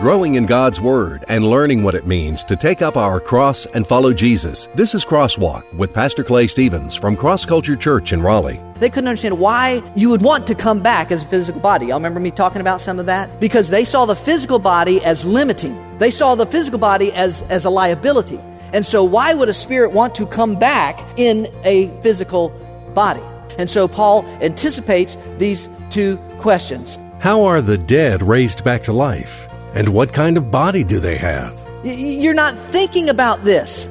growing in God's Word and learning what it means to take up our cross and follow Jesus. This is Crosswalk with Pastor Clay Stevens from Cross Culture Church in Raleigh. They couldn't understand why you would want to come back as a physical body. Y'all remember me talking about some of that? Because they saw the physical body as limiting. They saw the physical body as, as a liability. And so, why would a spirit want to come back in a physical body? And so, Paul anticipates these two questions. How are the dead raised back to life? And what kind of body do they have? You're not thinking about this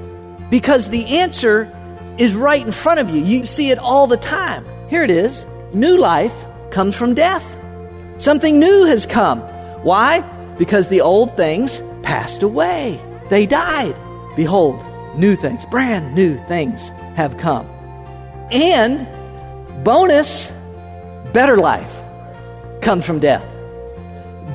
because the answer is right in front of you. You see it all the time. Here it is new life comes from death. Something new has come. Why? Because the old things passed away, they died. Behold, new things, brand new things have come. And bonus, better life comes from death.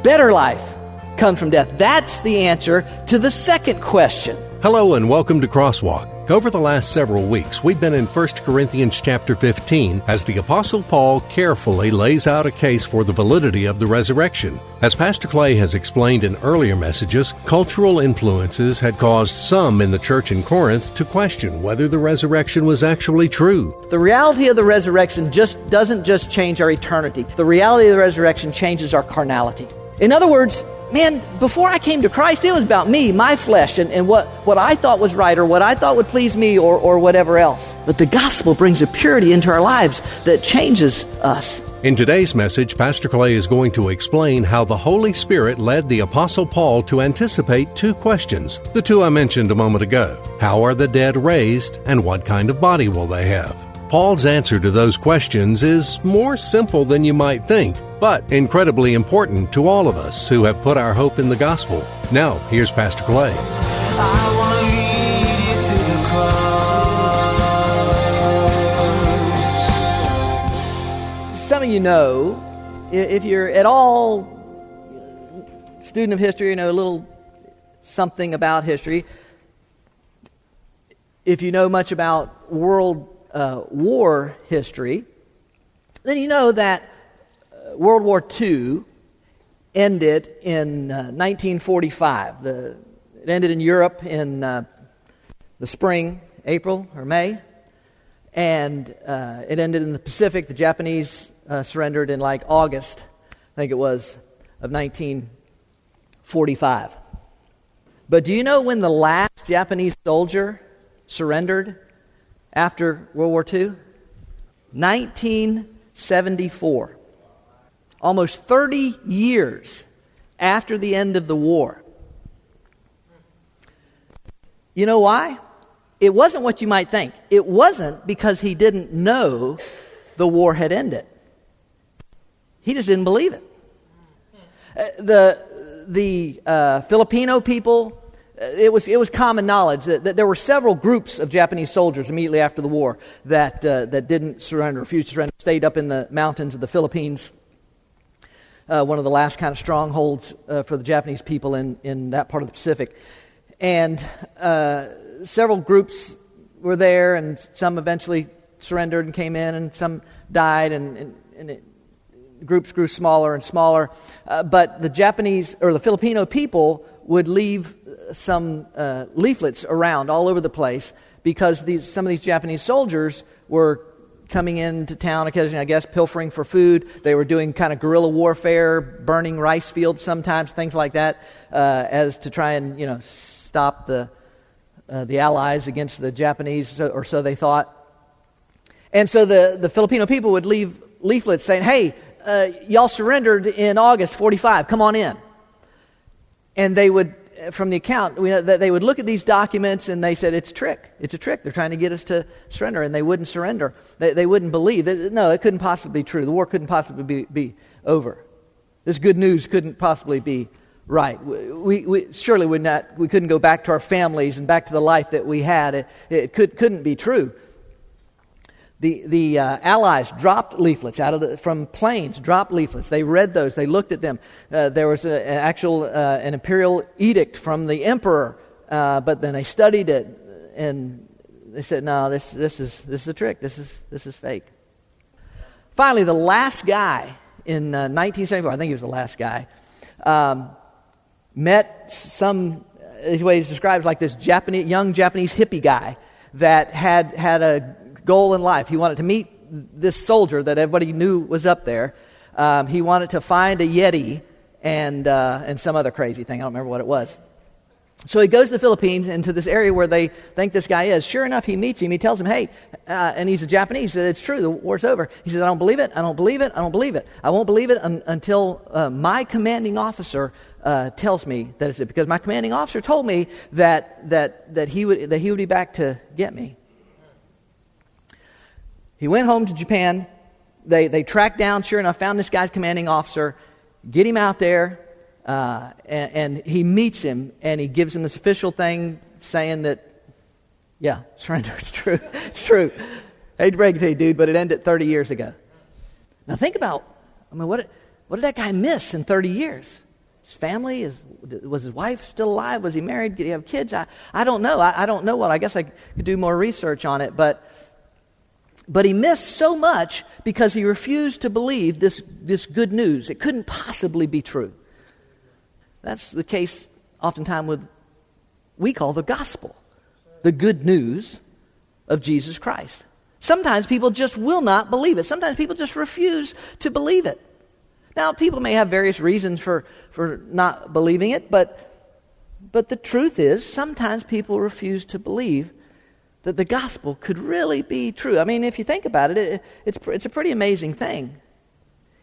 Better life come from death? That's the answer to the second question. Hello and welcome to Crosswalk. Over the last several weeks, we've been in 1 Corinthians chapter 15 as the Apostle Paul carefully lays out a case for the validity of the resurrection. As Pastor Clay has explained in earlier messages, cultural influences had caused some in the church in Corinth to question whether the resurrection was actually true. The reality of the resurrection just doesn't just change our eternity. The reality of the resurrection changes our carnality. In other words, man, before I came to Christ, it was about me, my flesh, and, and what, what I thought was right or what I thought would please me or, or whatever else. But the gospel brings a purity into our lives that changes us. In today's message, Pastor Clay is going to explain how the Holy Spirit led the Apostle Paul to anticipate two questions, the two I mentioned a moment ago. How are the dead raised, and what kind of body will they have? Paul's answer to those questions is more simple than you might think, but incredibly important to all of us who have put our hope in the gospel. Now, here's Pastor Clay. Some of you know, if you're at all student of history, you know a little something about history. If you know much about world uh, war history, then you know that uh, World War II ended in uh, 1945. The, it ended in Europe in uh, the spring, April or May, and uh, it ended in the Pacific. The Japanese uh, surrendered in like August, I think it was, of 1945. But do you know when the last Japanese soldier surrendered? After World War II? 1974. Almost 30 years after the end of the war. You know why? It wasn't what you might think. It wasn't because he didn't know the war had ended. He just didn't believe it. Uh, the the uh, Filipino people it was, it was common knowledge that, that, there were several groups of Japanese soldiers immediately after the war that, uh, that didn't surrender, refused to surrender, stayed up in the mountains of the Philippines. Uh, one of the last kind of strongholds uh, for the Japanese people in, in that part of the Pacific. And uh, several groups were there, and some eventually surrendered and came in, and some died, and, and, and it, groups grew smaller and smaller. Uh, but the Japanese, or the Filipino people, would leave some uh, leaflets around all over the place because these, some of these Japanese soldiers were coming into town occasionally, I guess, pilfering for food. They were doing kind of guerrilla warfare, burning rice fields sometimes, things like that, uh, as to try and, you know, stop the, uh, the Allies against the Japanese, or so they thought. And so the, the Filipino people would leave leaflets saying, hey, uh, y'all surrendered in August 45, come on in. And they would from the account, we know that they would look at these documents and they said, it's a trick. It's a trick. They're trying to get us to surrender. And they wouldn't surrender. They, they wouldn't believe. No, it couldn't possibly be true. The war couldn't possibly be, be over. This good news couldn't possibly be right. We, we, surely would not, we couldn't go back to our families and back to the life that we had. It, it could, couldn't be true. The, the uh, Allies dropped leaflets out of the, from planes, dropped leaflets. They read those, they looked at them. Uh, there was a, an actual uh, an imperial edict from the emperor, uh, but then they studied it and they said, no, this, this, is, this is a trick, this is, this is fake. Finally, the last guy in 1974, uh, I think he was the last guy, um, met some, his way he's described like this Japanese, young Japanese hippie guy that had, had a goal in life. He wanted to meet this soldier that everybody knew was up there. Um, he wanted to find a Yeti and, uh, and some other crazy thing. I don't remember what it was. So he goes to the Philippines into this area where they think this guy is. Sure enough, he meets him. He tells him, hey, uh, and he's a Japanese. It's true, the war's over. He says, I don't believe it, I don't believe it, I don't believe it. I won't believe it un- until uh, my commanding officer uh, tells me that it's it. Because my commanding officer told me that, that, that, he would, that he would be back to get me. He went home to Japan. They, they tracked down, sure enough, found this guy's commanding officer, get him out there, uh, and, and, he meets him and he gives him this official thing saying that, yeah, surrender. It's true. It's true. Hate to break it to you, dude, but it ended 30 years ago. Now think about, I mean, what, what did that guy miss in 30 years? His family? His, was his wife still alive? Was he married? Did he have kids? I, I don't know. I, I don't know what. I guess I could do more research on it, but but he missed so much because he refused to believe this, this good news. It couldn't possibly be true. That's the case oftentimes with we call the gospel, the good news of Jesus Christ. Sometimes people just will not believe it. Sometimes people just refuse to believe it. Now, people may have various reasons for, for not believing it, but, but the truth is, sometimes people refuse to believe that the gospel could really be true. I mean, if you think about it, it it's, it's a pretty amazing thing.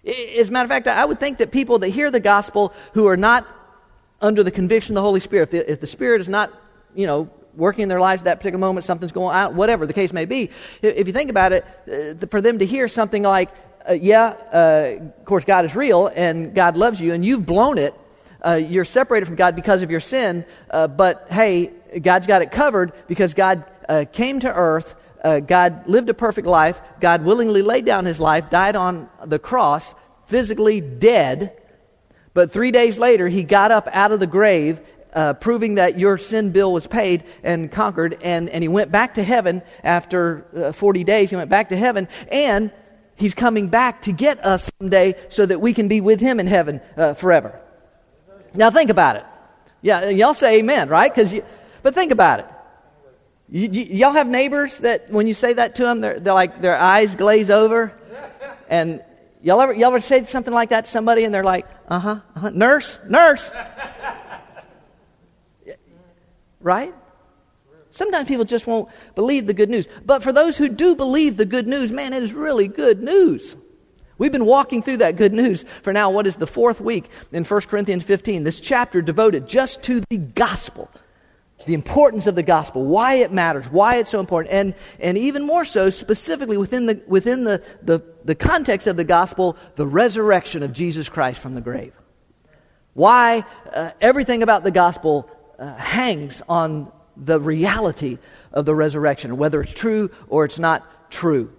As a matter of fact, I would think that people that hear the gospel who are not under the conviction of the Holy Spirit, if the, if the Spirit is not, you know, working in their lives at that particular moment, something's going on, whatever the case may be, if you think about it, uh, for them to hear something like, uh, yeah, uh, of course, God is real and God loves you, and you've blown it, uh, you're separated from God because of your sin, uh, but hey, God's got it covered because God uh, came to earth. God lived a perfect life. God willingly laid down his life, died on the cross, physically dead, but three days later, he got up out of the grave, uh, proving that your sin bill was paid and conquered. And, and he went back to heaven after uh, 40 days. He went back to heaven. And he's coming back to get us someday so that we can be with him in heaven uh, forever. Now, think about it. Yeah, y'all say amen, right? Cause you, but think about it. Y- y- y'all have neighbors that when you say that to them, they're, they're like, their eyes glaze over. And Y'all ever, y'all ever say something like that to somebody and they're like, uh huh, uh-huh, nurse, nurse? right? Sometimes people just won't believe the good news. But for those who do believe the good news, man, it is really good news. We've been walking through that good news for now, what is the fourth week in 1 Corinthians 15, this chapter devoted just to the gospel the importance of the gospel, why it matters, why it's so important, and, and even more so, specifically within, the, within the, the, the context of the gospel, the resurrection of Jesus Christ from the grave. Why uh, everything about the gospel uh, hangs on the reality of the resurrection, whether it's true or it's not true.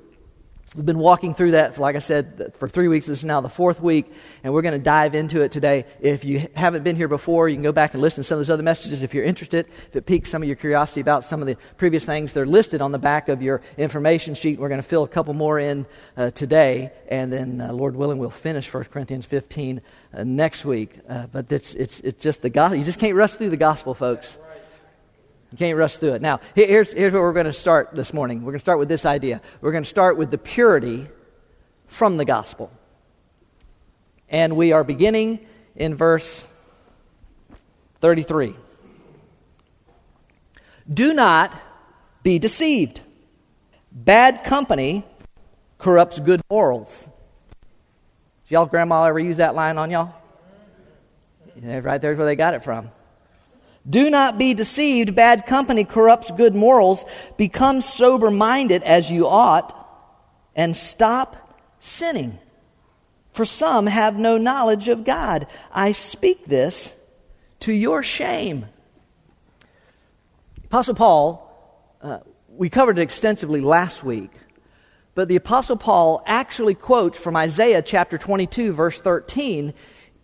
We've been walking through that, like I said, for three weeks. This is now the fourth week, and we're going to dive into it today. If you haven't been here before, you can go back and listen to some of those other messages if you're interested. If it piques some of your curiosity about some of the previous things, they're listed on the back of your information sheet. We're going to fill a couple more in uh, today, and then, uh, Lord willing, we'll finish 1 Corinthians 15 uh, next week. Uh, but it's, it's, it's just the gospel. You just can't rush through the gospel, folks. You can't rush through it. Now, here's, here's where we're going to start this morning. We're going to start with this idea. We're going to start with the purity from the gospel. And we are beginning in verse 33. Do not be deceived. Bad company corrupts good morals. Did y'all grandma ever use that line on y'all? Yeah, right there's where they got it from. Do not be deceived. Bad company corrupts good morals. Become sober minded as you ought and stop sinning. For some have no knowledge of God. I speak this to your shame. Apostle Paul, uh, we covered it extensively last week, but the Apostle Paul actually quotes from Isaiah chapter 22, verse 13,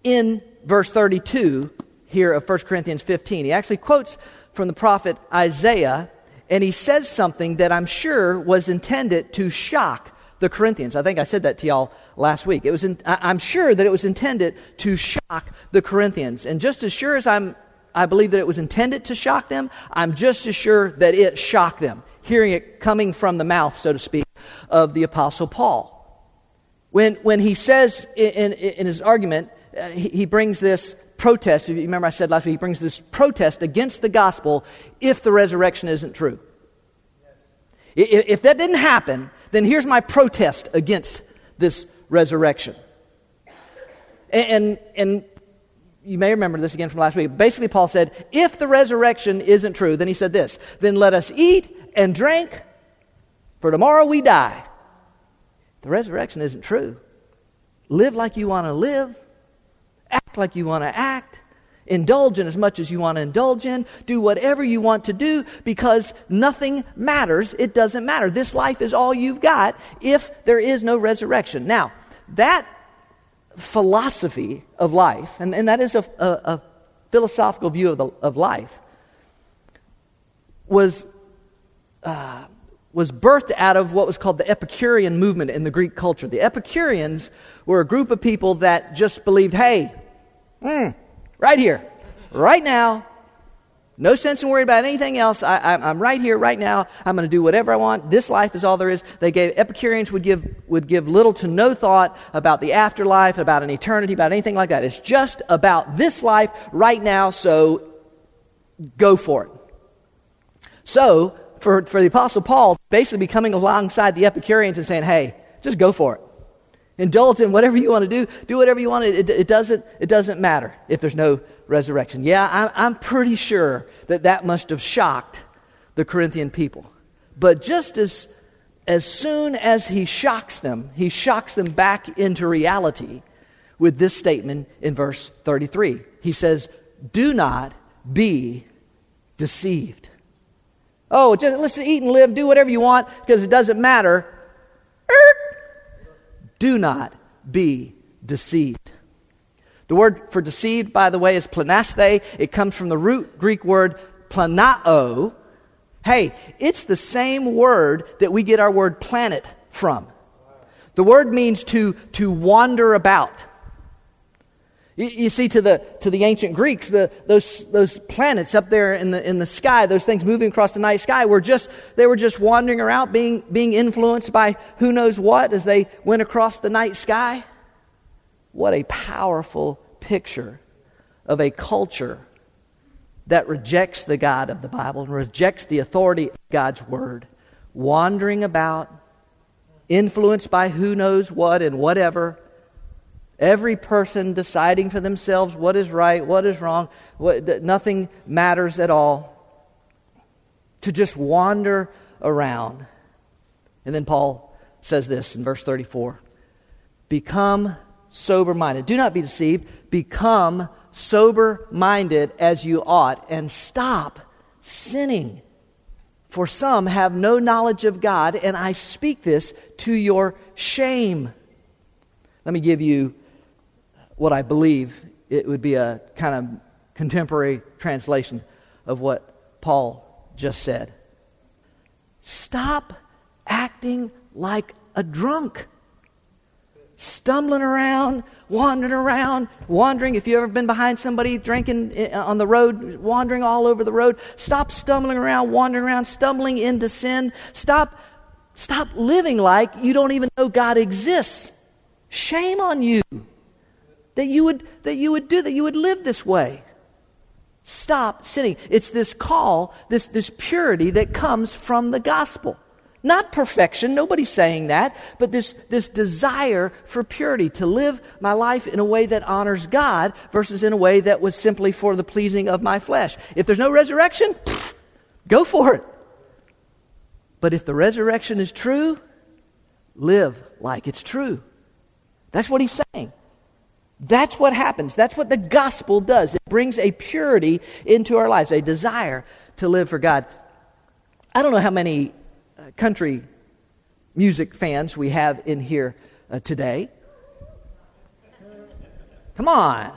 in verse 32 here of 1 Corinthians 15. He actually quotes from the prophet Isaiah, and he says something that I'm sure was intended to shock the Corinthians. I think I said that to y'all last week. It was in, I, am sure that it was intended to shock the Corinthians. And just as sure as I'm, I believe that it was intended to shock them, I'm just as sure that it shocked them, hearing it coming from the mouth, so to speak, of the Apostle Paul. When, when he says in, in, in his argument, uh, he, he brings this protest. If you remember, I said last week, he brings this protest against the gospel if the resurrection isn't true. If, that didn't happen, then here's my protest against this resurrection. And, and you may remember this again from last week. Basically, Paul said, if the resurrection isn't true, then he said this, then let us eat and drink, for tomorrow we die. The resurrection isn't true. Live like you want to live, act like you want to act, indulge in as much as you want to indulge in, do whatever you want to do because nothing matters. It doesn't matter. This life is all you've got if there is no resurrection. Now, that philosophy of life, and, and that is a, a, a philosophical view of, the, of life, was. Uh, was birthed out of what was called the Epicurean movement in the Greek culture. The Epicureans were a group of people that just believed, hey, mm, right here, right now, no sense in worrying about anything else. I, am right here, right now. I'm going to do whatever I want. This life is all there is. They gave Epicureans would give would give little to no thought about the afterlife, about an eternity, about anything like that. It's just about this life right now. So go for it. So for, for the Apostle Paul, basically be coming alongside the Epicureans and saying, hey, just go for it. Indulge in whatever you want to do. Do whatever you want. It, it, doesn't, it doesn't matter if there's no resurrection. Yeah, I'm, I'm pretty sure that that must have shocked the Corinthian people. But just as, as soon as he shocks them, he shocks them back into reality with this statement in verse 33. He says, Do not be deceived. Oh, just let's eat and live, do whatever you want because it doesn't matter. Do not be deceived. The word for deceived, by the way, is planaste. It comes from the root Greek word planao. Hey, it's the same word that we get our word planet from. The word means to, to wander about. You, see, to the, to the ancient Greeks, the, those, those planets up there in the, in the sky, those things moving across the night sky, were just, they were just wandering around, being, being influenced by who knows what as they went across the night sky. What a powerful picture of a culture that rejects the God of the Bible and rejects the authority of God's Word, wandering about, influenced by who knows what and whatever Every person deciding for themselves what is right, what is wrong, what, nothing matters at all. To just wander around. And then Paul says this in verse 34 Become sober minded. Do not be deceived. Become sober minded as you ought and stop sinning. For some have no knowledge of God, and I speak this to your shame. Let me give you what I believe it would be a kind of contemporary translation of what Paul just said. Stop acting like a drunk. Stumbling around, wandering around, wandering. If you've ever been behind somebody drinking eh, on the road, wandering all over the road, stop stumbling around, wandering around, stumbling into sin. Stop, stop living like you don't even know God exists. Shame on you that you would, that you would do, that you would live this way. Stop sinning. It's this call, this, this purity that comes from the gospel. Not perfection, nobody's saying that, but this, this desire for purity, to live my life in a way that honors God versus in a way that was simply for the pleasing of my flesh. If there's no resurrection, go for it. But if the resurrection is true, live like it's true. That's what he's saying. That's what happens. That's what the gospel does. It brings a purity into our lives, a desire to live for God. I don't know how many uh, country music fans we have in here uh, today. Come on.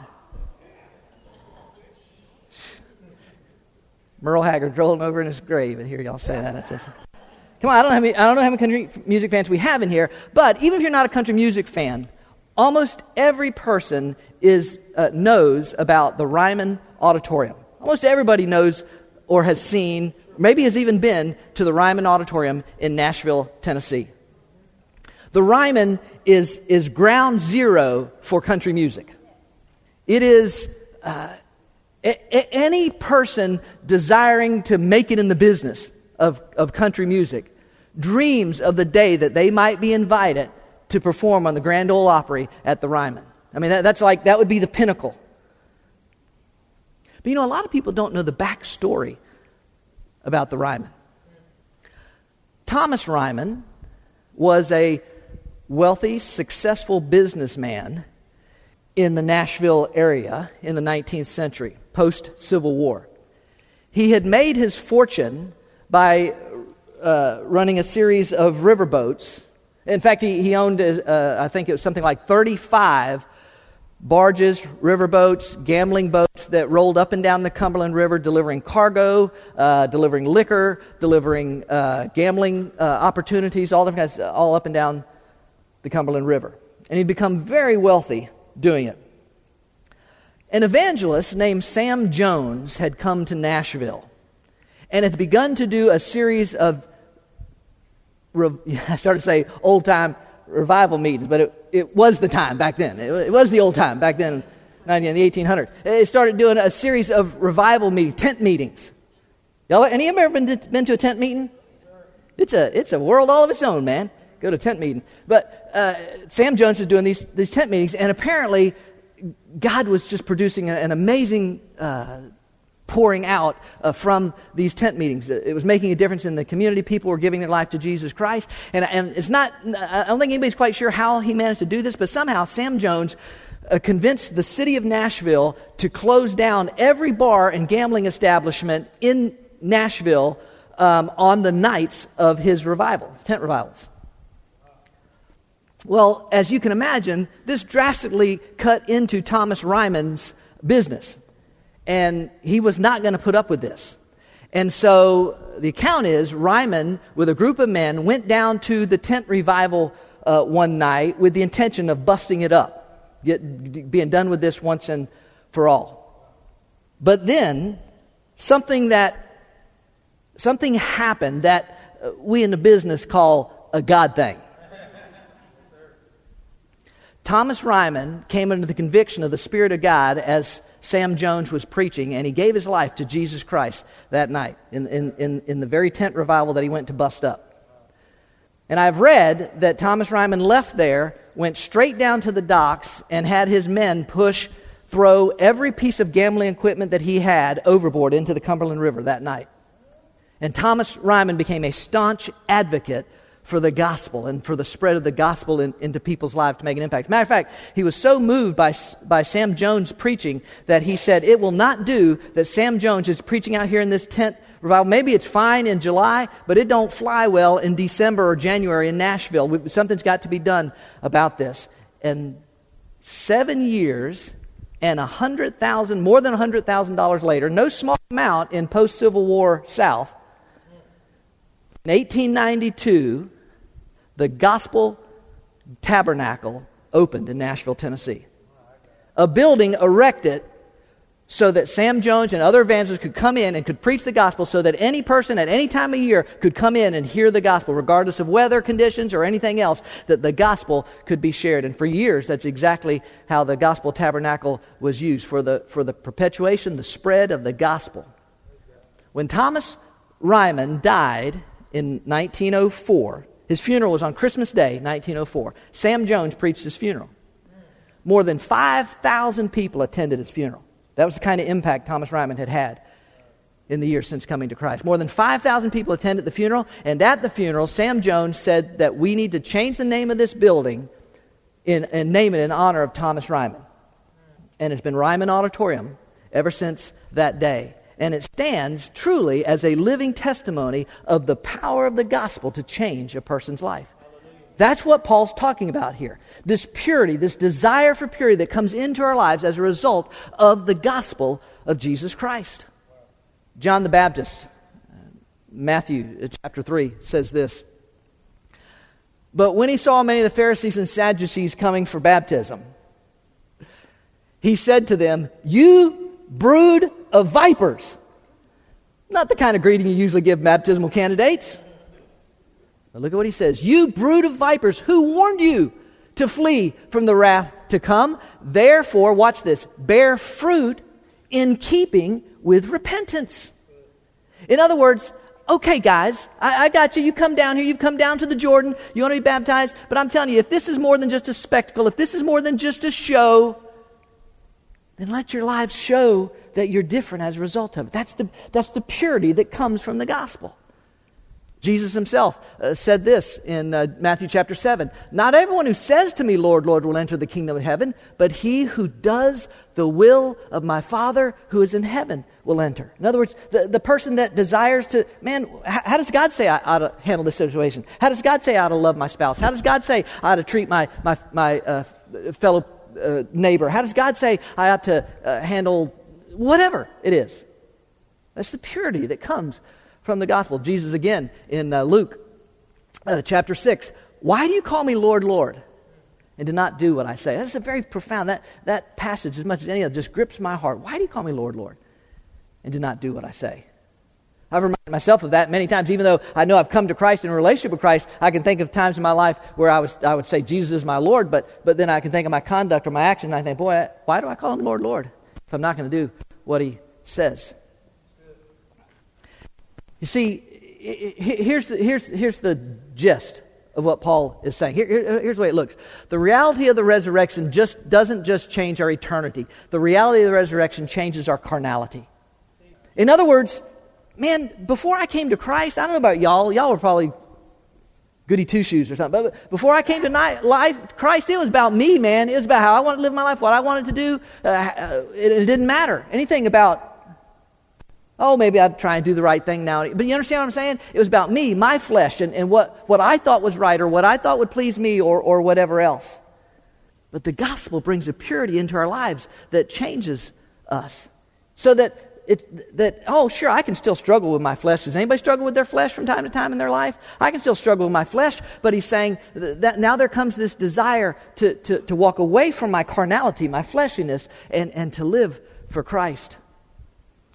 Merle Haggard rolling over in his grave, and hear y'all say that. It says, Come on, I don't, I don't know how many country music fans we have in here, but even if you're not a country music fan, almost every person is, uh, knows about the Ryman Auditorium. Almost everybody knows or has seen, maybe has even been to the Ryman Auditorium in Nashville, Tennessee. The Ryman is, is ground zero for country music. It is uh, a, a, any person desiring to make it in the business of, of country music dreams of the day that they might be invited to perform on the Grand Ole Opry at the Ryman. I mean, that, that's like, that would be the pinnacle. But you know, a lot of people don't know the backstory about the Ryman. Thomas Ryman was a wealthy, successful businessman in the Nashville area in the 19th century, post Civil War. He had made his fortune by uh, running a series of riverboats. In fact, he, he owned, uh, I think it was something like 35 barges, riverboats, gambling boats that rolled up and down the Cumberland River delivering cargo, uh, delivering liquor, delivering uh, gambling uh, opportunities, all different kinds, all up and down the Cumberland River. And he'd become very wealthy doing it. An evangelist named Sam Jones had come to Nashville and had begun to do a series of, I started to say old time revival meetings, but it, it was the time back then. It, it was the old time back then in the 1800s. They started doing a series of revival meetings, tent meetings. Y'all, any of you ever been to, been to a tent meeting? It's a, it's a world all of its own, man. Go to a tent meeting. But uh, Sam Jones was doing these, these tent meetings, and apparently God was just producing an amazing uh, pouring out uh, from these tent meetings. It was making a difference in the community. People were giving their life to Jesus Christ. And, and it's not, I don't think anybody's quite sure how he managed to do this, but somehow Sam Jones uh, convinced the city of Nashville to close down every bar and gambling establishment in Nashville um, on the nights of his revival, tent revivals. Well, as you can imagine, this drastically cut into Thomas Ryman's business. And he was not going to put up with this. And so the account is Ryman, with a group of men, went down to the tent revival uh, one night with the intention of busting it up, get, being done with this once and for all. But then something that something happened that uh, we in the business call a God thing. Thomas Ryman came under the conviction of the Spirit of God as Sam Jones was preaching, and he gave his life to Jesus Christ that night in, in, in, in the very tent revival that he went to bust up. And I've read that Thomas Ryman left there, went straight down to the docks, and had his men push, throw every piece of gambling equipment that he had overboard into the Cumberland River that night. And Thomas Ryman became a staunch advocate for the gospel and for the spread of the gospel in, into people's lives to make an impact. Matter of fact, he was so moved by, by Sam Jones preaching that he said, It will not do that Sam Jones is preaching out here in this tent revival. Maybe it's fine in July, but it don't fly well in December or January in Nashville. We, something's got to be done about this. And seven years and a hundred thousand, more than a hundred thousand dollars later, no small amount in post Civil War South, in 1892, the Gospel Tabernacle opened in Nashville, Tennessee. A building erected so that Sam Jones and other evangelists could come in and could preach the gospel so that any person at any time of year could come in and hear the gospel, regardless of weather conditions or anything else, that the gospel could be shared. And for years, that's exactly how the gospel tabernacle was used for the, for the perpetuation, the spread of the gospel. When Thomas Ryman died in 1904. His funeral was on Christmas Day, 1904. Sam Jones preached his funeral. More than 5,000 people attended his funeral. That was the kind of impact Thomas Ryman had had in the years since coming to Christ. More than 5,000 people attended the funeral, and at the funeral, Sam Jones said that we need to change the name of this building in, and name it in honor of Thomas Ryman. And it's been Ryman Auditorium ever since that day and it stands truly as a living testimony of the power of the gospel to change a person's life. That's what Paul's talking about here. This purity, this desire for purity that comes into our lives as a result of the gospel of Jesus Christ. John the Baptist, Matthew chapter 3 says this. But when he saw many of the Pharisees and Sadducees coming for baptism, he said to them, You brood of vipers. Not the kind of greeting you usually give baptismal candidates. But look at what he says You brood of vipers, who warned you to flee from the wrath to come? Therefore, watch this, bear fruit in keeping with repentance. In other words, okay, guys, I, I, got you. You come down here. You've come down to the Jordan. You want to be baptized. But I'm telling you, if this is more than just a spectacle, if this is more than just a show, then let your lives show that you're different as a result of it. That's the, that's the purity that comes from the gospel. Jesus himself uh, said this in uh, Matthew chapter 7 Not everyone who says to me, Lord, Lord, will enter the kingdom of heaven, but he who does the will of my Father who is in heaven will enter. In other words, the, the person that desires to, man, how, how does God say I ought to handle this situation? How does God say I ought to love my spouse? How does God say I ought to treat my, my, my uh, fellow uh, neighbor? How does God say I ought to uh, handle whatever it is? That's the purity that comes from the gospel. Jesus, again, in uh, Luke uh, chapter 6, why do you call me Lord, Lord? And do not do what I say. That's a very profound, that, that passage, as much as any other, just grips my heart. Why do you call me Lord, Lord? And do not do what I say. I've reminded myself of that many times, even though I know I've come to Christ in a relationship with Christ. I can think of times in my life where I, was, I would say, Jesus is my Lord, but, but then I can think of my conduct or my action, and I think, boy, why do I call him Lord, Lord if I'm not going to do what he says? You see, here's the, here's, here's the gist of what Paul is saying. Here, here, here's the way it looks. The reality of the resurrection just doesn't just change our eternity. The reality of the resurrection changes our carnality. In other words, man, before I came to Christ, I don't know about y'all. Y'all were probably goody two shoes or something. But before I came to life, Christ, it was about me, man. It was about how I wanted to live my life, what I wanted to do. Uh, uh it, it didn't matter anything about oh, maybe I'd try and do the right thing now. But you understand what I'm saying? It was about me, my flesh, and, and what, what I thought was right or what I thought would please me or, or whatever else. But the gospel brings a purity into our lives that changes us. So that it, that, oh, sure, I can still struggle with my flesh. Does anybody struggle with their flesh from time to time in their life? I can still struggle with my flesh, but he's saying that now there comes this desire to, to, to walk away from my carnality, my fleshiness, and, and to live for Christ.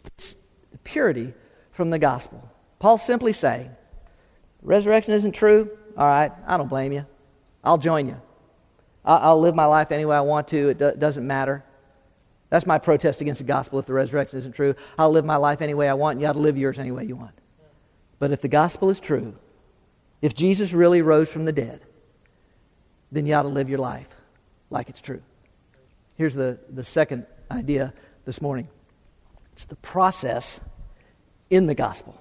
It's, purity from the gospel. Paul's simply saying, resurrection isn't true. All right, I don't blame you. I'll join you. I'll, live my life any way I want to. It do- doesn't matter. That's my protest against the gospel if the resurrection isn't true. I'll live my life any way I want, and you ought to live yours any way you want. But if the gospel is true, if Jesus really rose from the dead, then you ought to live your life like it's true. Here's the, the second idea this morning it's the process in the gospel.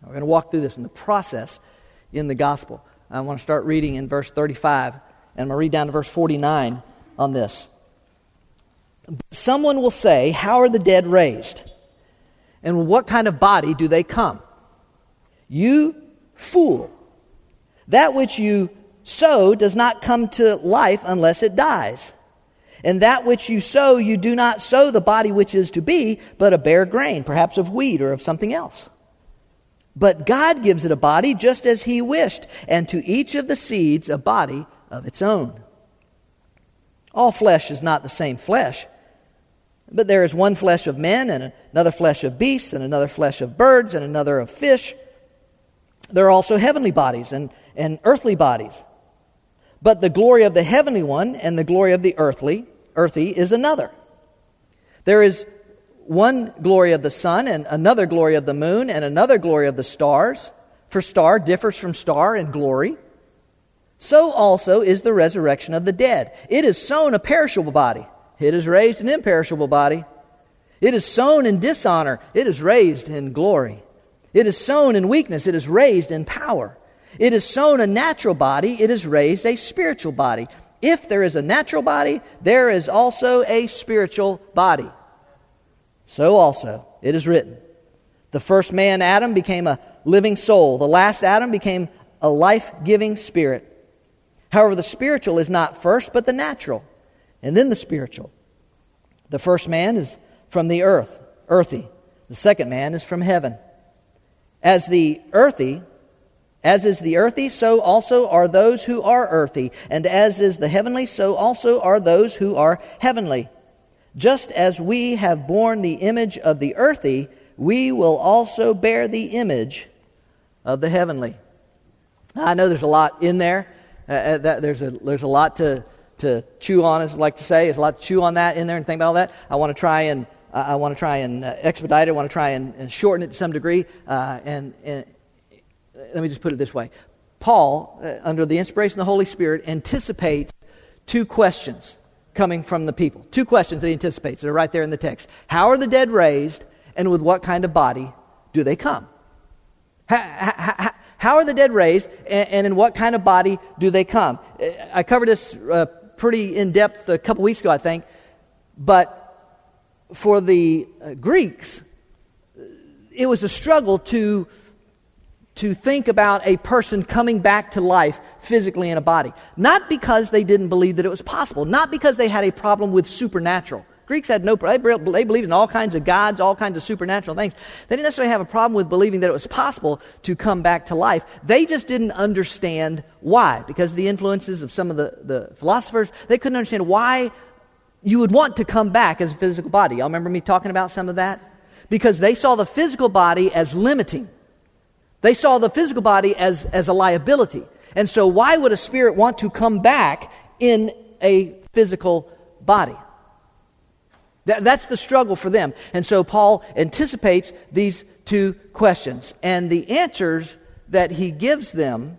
Now, we're going to walk through this in the process in the gospel. I want to start reading in verse 35, and I'm going to read down to verse 49 on this. Someone will say, How are the dead raised? And what kind of body do they come? You fool. That which you sow does not come to life unless it dies. And that which you sow, you do not sow the body which is to be, but a bare grain, perhaps of wheat or of something else. But God gives it a body just as He wished, and to each of the seeds a body of its own. All flesh is not the same flesh, but there is one flesh of men, and another flesh of beasts, and another flesh of birds, and another of fish. There are also heavenly bodies and, and earthly bodies. But the glory of the heavenly one and the glory of the earthly, earthy is another. There is one glory of the sun and another glory of the moon and another glory of the stars, for star differs from star in glory. So also is the resurrection of the dead. It is sown a perishable body, it is raised an imperishable body. It is sown in dishonor, it is raised in glory. It is sown in weakness, it is raised in power. It is sown a natural body, it is raised a spiritual body. If there is a natural body, there is also a spiritual body. So also, it is written The first man, Adam, became a living soul. The last Adam became a life giving spirit. However, the spiritual is not first, but the natural, and then the spiritual. The first man is from the earth, earthy. The second man is from heaven. As the earthy, as is the earthy, so also are those who are earthy, and as is the heavenly, so also are those who are heavenly. Just as we have borne the image of the earthy, we will also bear the image of the heavenly. I know there's a lot in there. Uh, uh, that there's, a, there's a lot to, to chew on, as I like to say. There's a lot to chew on that in there and think about all that. I want to try and uh, I want to try and uh, expedite it. I want to try and, and, shorten it to some degree. Uh, and, and, let me just put it this way: Paul, uh, under the inspiration of the Holy Spirit, anticipates two questions coming from the people. Two questions that he anticipates. They're right there in the text. How are the dead raised, and with what kind of body do they come? How, how, how are the dead raised, and, and, in what kind of body do they come? I covered this uh, pretty in depth a couple weeks ago, I think. But for the uh, Greeks, it was a struggle to, to think about a person coming back to life physically in a body. Not because they didn't believe that it was possible, not because they had a problem with supernatural. Greeks had no problem. they believed in all kinds of gods, all kinds of supernatural things. They didn't necessarily have a problem with believing that it was possible to come back to life. They just didn't understand why. Because of the influences of some of the, the philosophers, they couldn't understand why you would want to come back as a physical body. Y'all remember me talking about some of that? Because they saw the physical body as limiting. They saw the physical body as, as a liability. And so, why would a spirit want to come back in a physical body? That, that's the struggle for them. And so Paul anticipates these two questions. And the answers that he gives them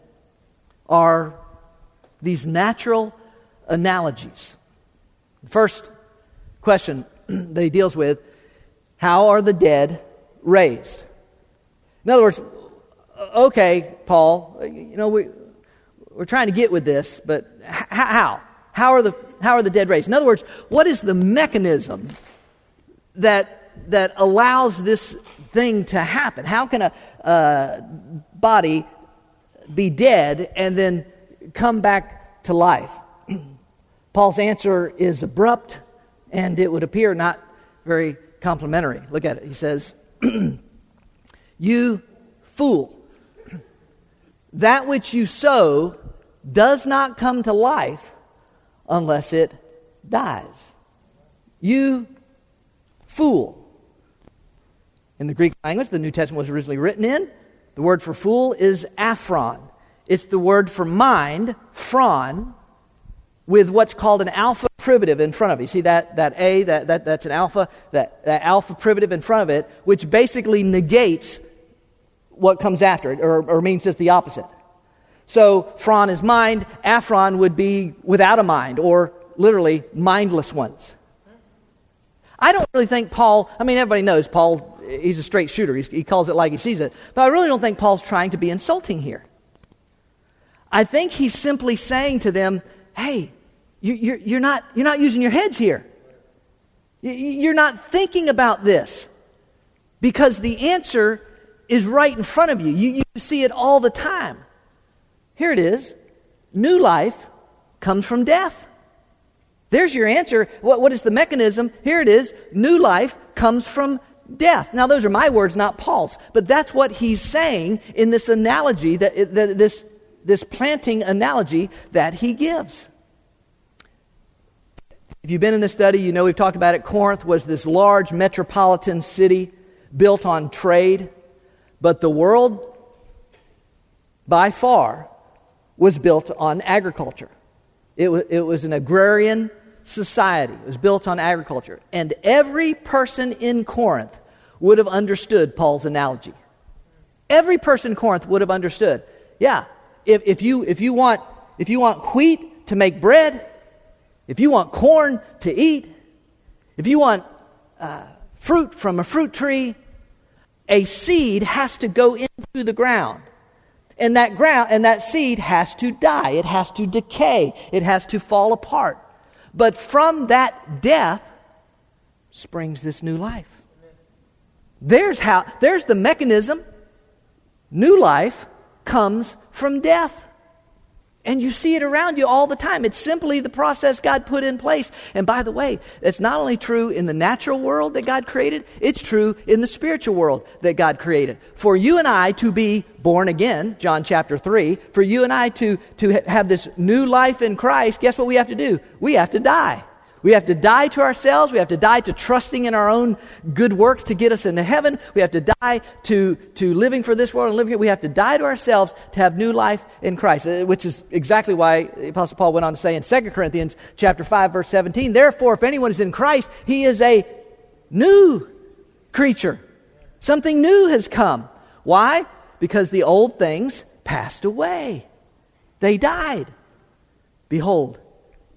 are these natural analogies. The first question that he deals with how are the dead raised? In other words, okay, Paul, you know, we, we're trying to get with this, but how? How are the how are the dead raised? In other words, what is the mechanism that, that allows this thing to happen? How can a body be dead and then come back to life? Paul's answer is abrupt and it would appear not very complimentary. Look at it. He says, You fool, that which you sow does not come to life unless it dies. You fool. In the Greek language, the New Testament was originally written in, the word for fool is aphron. It's the word for mind, phron, with what's called an alpha privative in front of it. You see that, that A, that, that, that's an alpha, that, that alpha privative in front of it, which basically negates what comes after it, or, or means just the opposite. So, phron is mind, aphron would be without a mind, or literally mindless ones. I don't really think Paul, I mean, everybody knows Paul, he's a straight shooter. He's, he calls it like he sees it. But I really don't think Paul's trying to be insulting here. I think he's simply saying to them, hey, you, you're, you're, not, you're not using your heads here. You're not thinking about this because the answer is right in front of you. You, you see it all the time. Here it is new life comes from death. There's your answer. What, what is the mechanism? Here it is new life comes from death. Now, those are my words, not Paul's, but that's what he's saying in this analogy, that, that this, this planting analogy that he gives. If you've been in this study, you know we've talked about it. Corinth was this large metropolitan city built on trade, but the world, by far, was built on agriculture. It, was, it was an agrarian society, it was built on agriculture. And every person in Corinth would have understood Paul's analogy. Every person in Corinth would have understood. Yeah, if, if, you, if, you want, if you want wheat to make bread, if you want corn to eat, if you want uh, fruit from a fruit tree, a seed has to go into the ground. And that ground and that seed has to die. It has to decay. It has to fall apart. But from that death springs this new life. There's how there's the mechanism. New life comes from death. And you see it around you all the time. It's simply the process God put in place. And by the way, it's not only true in the natural world that God created, it's true in the spiritual world that God created. For you and I to be born again, John chapter 3, for you and I to, to have this new life in Christ, guess what we have to do? We have to die. We have to die to ourselves. We have to die to trusting in our own good works to get us into heaven. We have to die to, to living for this world and living here. We have to die to ourselves to have new life in Christ, uh, which is exactly why Apostle Paul went on to say in 2 Corinthians chapter 5, verse 17, Therefore, if anyone is in Christ, he is a new creature. Something new has come. Why? Because the old things passed away. They died. Behold,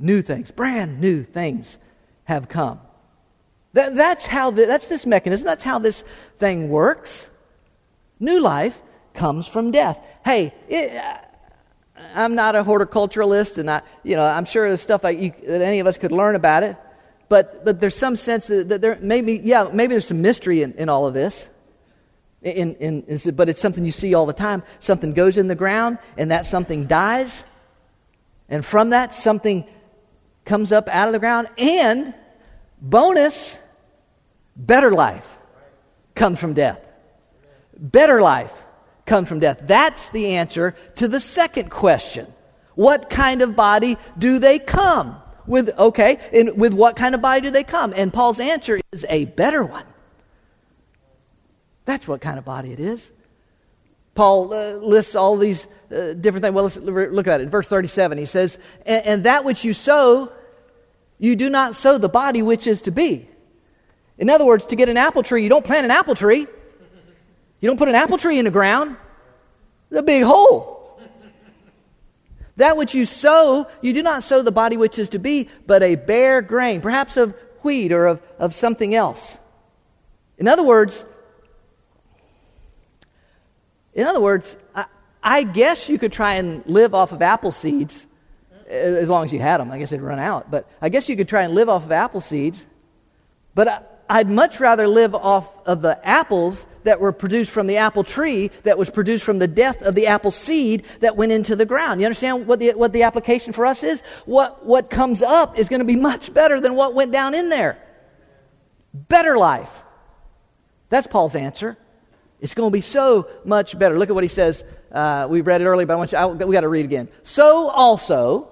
new things, brand new things have come. That, that's how the, that's this mechanism. That's how this thing works. New life comes from death. Hey, it, I'm not a horticulturalist, and I, you know, I'm sure there's stuff you, that any of us could learn about it. But, but there's some sense that, that there maybe, yeah, maybe there's some mystery in, in all of this. In, in, in, but it's something you see all the time. Something goes in the ground, and that something dies. And from that, something comes up out of the ground, and bonus, better life comes from death. Better life comes from death. That's the answer to the second question. What kind of body do they come? With okay, and with what kind of body do they come? And Paul's answer is a better one. That's what kind of body it is. Paul uh, lists all these uh, different things. Well, let's look at it. In Verse 37, he says, and, and that which you sow, you do not sow the body which is to be. In other words, to get an apple tree, you don't plant an apple tree. You don't put an apple tree in the ground. It's a big hole. That which you sow, you do not sow the body which is to be, but a bare grain, perhaps of wheat or of, of something else. In other words, in other words, I, I guess you could try and live off of apple seeds as long as you had them. I guess they'd run out. But I guess you could try and live off of apple seeds. But I, would much rather live off of the apples that were produced from the apple tree that was produced from the death of the apple seed that went into the ground. You understand what the, what the application for us is? What, what comes up is going to be much better than what went down in there. Better life. That's Paul's answer. It's going to be so much better. Look at what he says. Uh, we read it earlier, but I want you, I, we got to read again. So also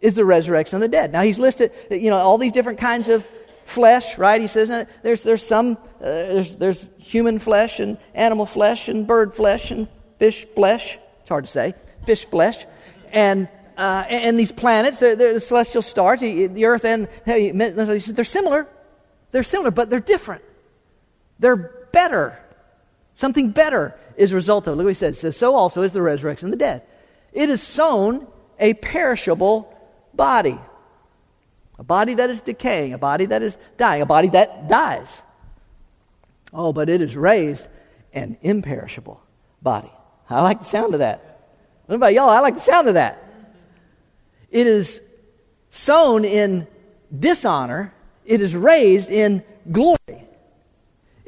is the resurrection of the dead. Now he's listed, you know, all these different kinds of flesh, right? He says there's there's some uh, there's there's human flesh and animal flesh and bird flesh and fish flesh. It's hard to say, fish flesh, and. Uh, and, and, these planets, they're, they're the celestial stars, the, the Earth and he says they're similar. They're similar, but they're different. They're better. Something better is result of. Look what he says. Says, So also is the resurrection of the dead. It is sown a perishable body. A body that is decaying, a body that is dying, a body that dies. Oh, but it is raised an imperishable body. I like the sound of that. What about y'all? I like the sound of that. It is sown in dishonor, it is raised in glory.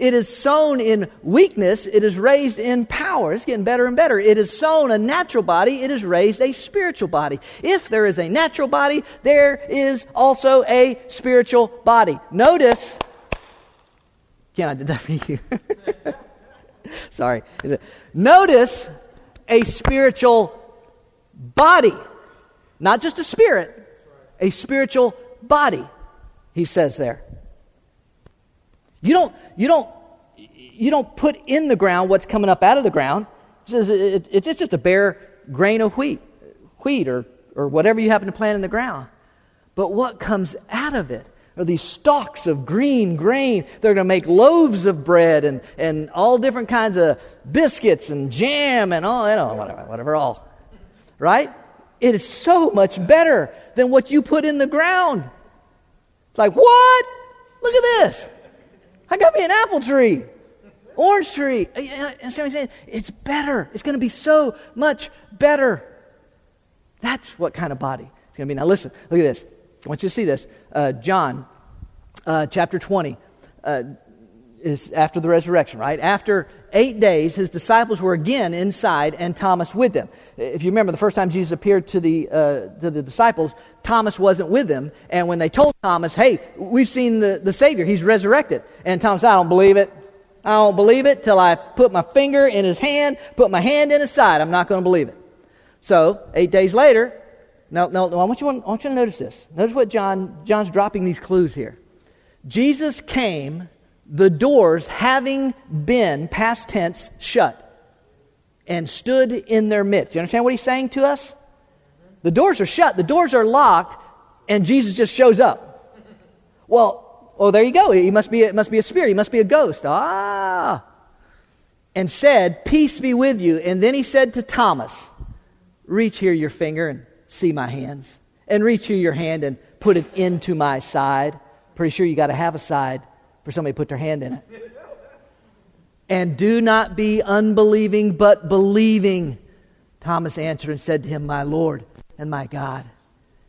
It is sown in weakness, it is raised in power. It's getting better and better. It is sown a natural body, it is raised a spiritual body. If there is a natural body, there is also a spiritual body. Notice, Ken, I did that for you. Sorry. Notice a spiritual body, not just a spirit, a spiritual body, he says there. You don't, you don't, you don't put in the ground what's coming up out of the ground. It's just a bare grain of wheat, wheat or, or whatever you happen to plant in the ground. But what comes out of it are these stalks of green grain. They're going to make loaves of bread and, and all different kinds of biscuits and jam and all, you know, whatever, whatever, all. Right? It is so much better than what you put in the ground. It's like, what? Look at this. I got me an apple tree, orange tree. And somebody saying, it's better. It's going to be so much better. That's what kind of body it's going to be. Now, listen, look at this. I want you to see this. Uh, John uh, chapter 20. Uh, is after the resurrection, right? After eight days, his disciples were again inside and Thomas with them. If you remember, the first time Jesus appeared to the, uh, to the disciples, Thomas wasn't with them. And when they told Thomas, hey, we've seen the, the Savior, he's resurrected. And Thomas I don't believe it. I don't believe it till I put my finger in his hand, put my hand in his side. I'm not going to believe it. So, eight days later, no, no, no I, want you, I want you to notice this. Notice what John, John's dropping these clues here. Jesus came the doors having been, past tense, shut and stood in their midst. You understand what he's saying to us? The doors are shut, the doors are locked, and Jesus just shows up. Well, oh, there you go. He must be, it must be a spirit. He must be a ghost. Ah. And said, Peace be with you. And then he said to Thomas, Reach here your finger and see my hands. And reach here your hand and put it into my side. Pretty sure you got to have a side for somebody to put their hand in it. And do not be unbelieving, but believing. Thomas answered and said to him, My Lord and my God.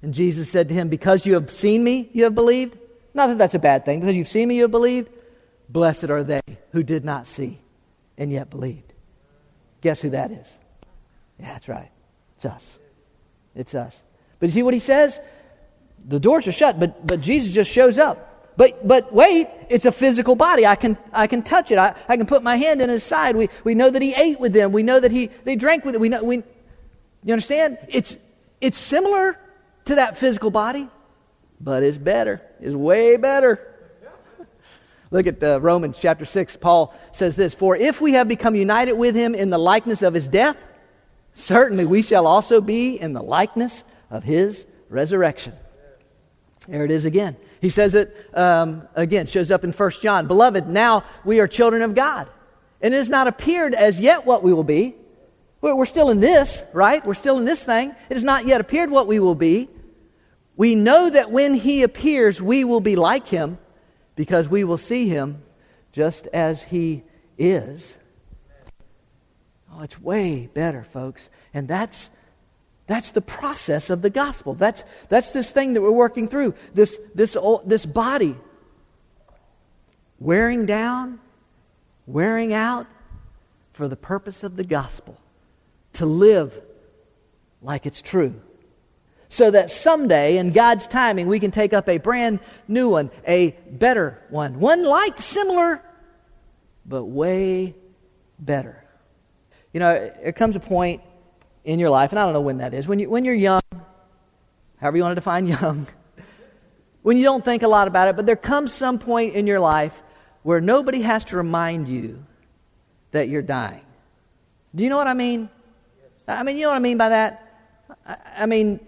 And Jesus said to him, Because you have seen me, you have believed? Not that that's a bad thing. Because you've seen me, you have believed? Blessed are they who did not see and yet believed. Guess who that is? Yeah, that's right. It's us. It's us. But you see what he says? The doors are shut, but, but Jesus just shows up. But, but wait, it's a physical body. I can, I can touch it. I, I can put my hand in his side. We, we know that he ate with them. We know that he, they drank with it. We know, we, you understand? It's, it's similar to that physical body, but it's better. It's way better. Look at uh, Romans chapter 6. Paul says this For if we have become united with him in the likeness of his death, certainly we shall also be in the likeness of his resurrection. There it is again. He says it um, again, shows up in 1 John. Beloved, now we are children of God. And it has not appeared as yet what we will be. We're still in this, right? We're still in this thing. It has not yet appeared what we will be. We know that when he appears, we will be like him because we will see him just as he is. Oh, it's way better, folks. And that's that's the process of the gospel. That's, that's this thing that we're working through. This, this, this body wearing down, wearing out for the purpose of the gospel. To live like it's true. So that someday, in God's timing, we can take up a brand new one, a better one. One like, similar, but way better. You know, there comes a point in your life, and I don't know when that is, when, you, when you're young, however you want to define young, when you don't think a lot about it, but there comes some point in your life where nobody has to remind you that you're dying. Do you know what I mean? I mean, you know what I mean by that? I, I mean,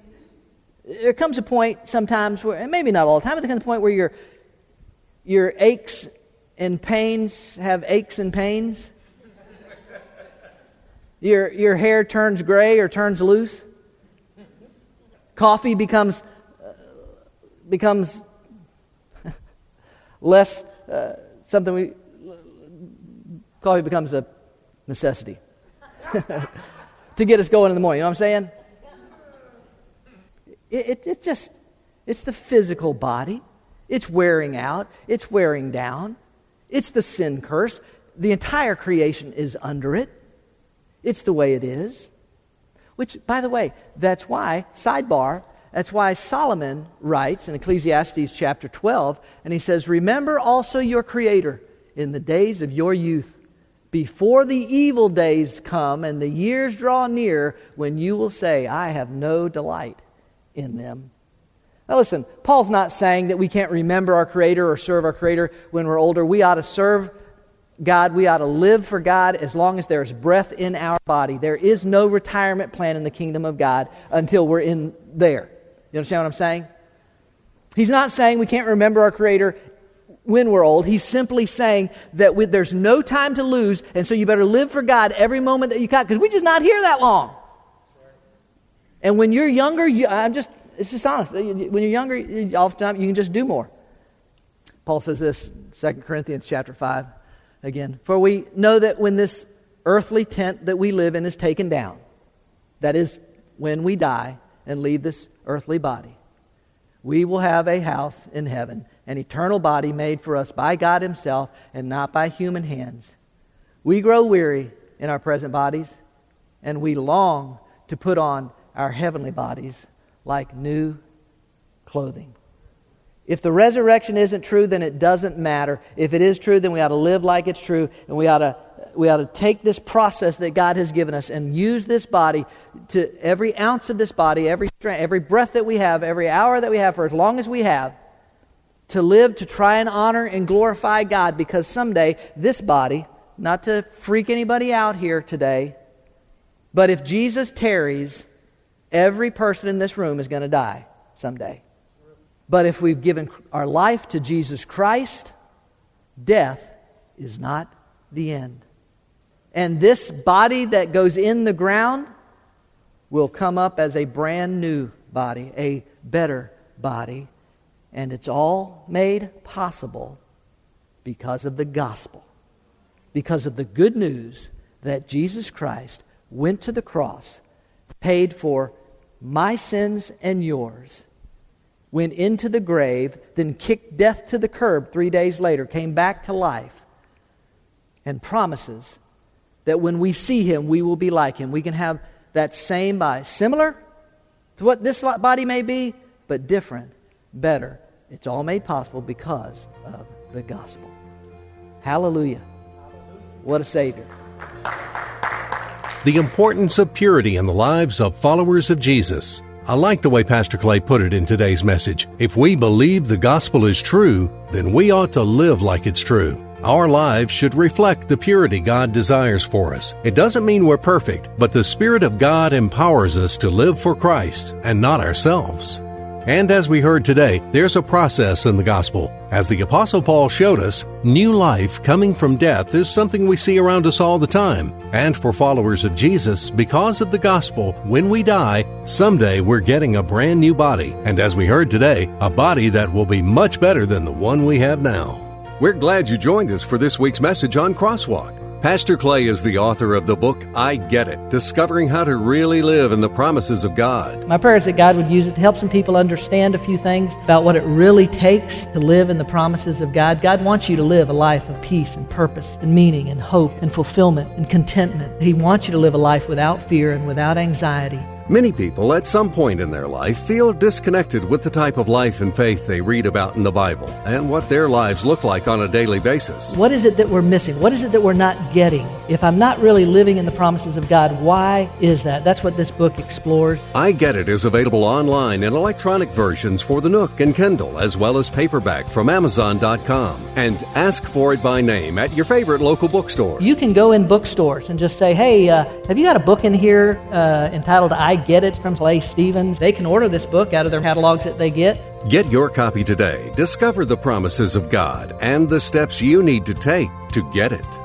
there comes a point sometimes where, and maybe not all the time, but there comes a point where your, your aches and pains have aches and pains your, your hair turns gray or turns loose. Coffee becomes, uh, becomes less uh, something we. Coffee becomes a necessity to get us going in the morning. You know what I'm saying? It, it, it just, it's the physical body. It's wearing out. It's wearing down. It's the sin curse. The entire creation is under it. It's the way it is. Which, by the way, that's why, sidebar, that's why Solomon writes in Ecclesiastes chapter 12, and he says, Remember also your Creator in the days of your youth, before the evil days come and the years draw near, when you will say, I have no delight in them. Now, listen, Paul's not saying that we can't remember our Creator or serve our Creator when we're older. We ought to serve God, we ought to live for God as long as there's breath in our body. There is no retirement plan in the kingdom of God until we're in there. You understand what I'm saying? He's not saying we can't remember our Creator when we're old. He's simply saying that we, there's no time to lose, and so you better live for God every moment that you got, because we're just not here that long. And when you're younger, you, I'm just, it's just honest. When you're younger, oftentimes you can just do more. Paul says this, 2 Corinthians chapter 5 again. For we know that when this earthly tent that we live in is taken down, that is, when we die and leave this earthly body, we will have a house in heaven, an eternal body made for us by God Himself and not by human hands. We grow weary in our present bodies, and we long to put on our heavenly bodies like new clothing. If the resurrection isn't true, then it doesn't matter. If it is true, then we ought to live like it's true, and we ought to, we ought to take this process that God has given us and use this body to every ounce of this body, every strength, every breath that we have, every hour that we have, for as long as we have, to live to try and honor and glorify God, because someday this body, not to freak anybody out here today, but if Jesus tarries, every person in this room is going to die someday. But if we've given our life to Jesus Christ, death is not the end. And this body that goes in the ground will come up as a brand new body, a better body. And it's all made possible because of the gospel, because of the good news that Jesus Christ went to the cross, paid for my sins and yours went into the grave, then kicked death to the curb three days later, came back to life, and promises that when we see him, we will be like him. We can have that same body, similar to what this body may be, but different, better. It's all made possible because of the gospel. Hallelujah. What a Savior. The importance of purity in the lives of followers of Jesus. I like the way Pastor Clay put it in today's message. If we believe the gospel is true, then we ought to live like it's true. Our lives should reflect the purity God desires for us. It doesn't mean we're perfect, but the Spirit of God empowers us to live for Christ and not ourselves. And as we heard today, there's a process in the gospel. As the Apostle Paul showed us, new life coming from death is something we see around us all the time. And for followers of Jesus, because of the gospel, when we die, someday we're getting a brand new body. And as we heard today, a body that will be much better than the one we have now. We're glad you joined us for this week's message on Crosswalk. Pastor Clay is the author of the book I Get It Discovering How to Really Live in the Promises of God. My prayer is that God would use it to help some people understand a few things about what it really takes to live in the promises of God. God wants you to live a life of peace and purpose and meaning and hope and fulfillment and contentment. He wants you to live a life without fear and without anxiety. Many people at some point in their life feel disconnected with the type of life and faith they read about in the Bible and what their lives look like on a daily basis. What is it that we're missing? What is it that we're not getting? If I'm not really living in the promises of God, why is that? That's what this book explores. I Get It is available online in electronic versions for the Nook and Kindle, as well as paperback from Amazon.com. And ask for it by name at your favorite local bookstore. You can go in bookstores and just say, hey, uh, have you got a book in here uh, entitled I Get It from Clay Stevens? They can order this book out of their catalogs that they get. Get your copy today. Discover the promises of God and the steps you need to take to get it.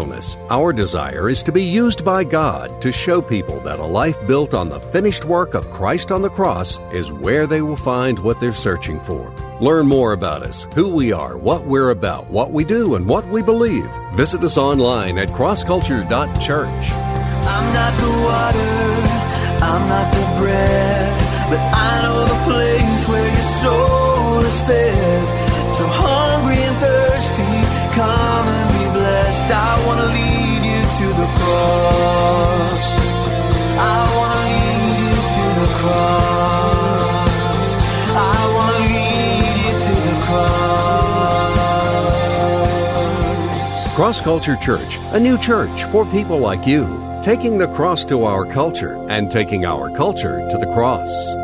realness. Our desire is to be used by God to show people that a life built on the finished work of Christ on the cross is where they will find what they're searching for. Learn more about us, who we are, what we're about, what we do, and what we believe. Visit us online at crossculture.church. I'm not the water, I'm not the bread, but I know the place Cross Culture Church, a new church for people like you, taking the cross to our culture and taking our culture to the cross.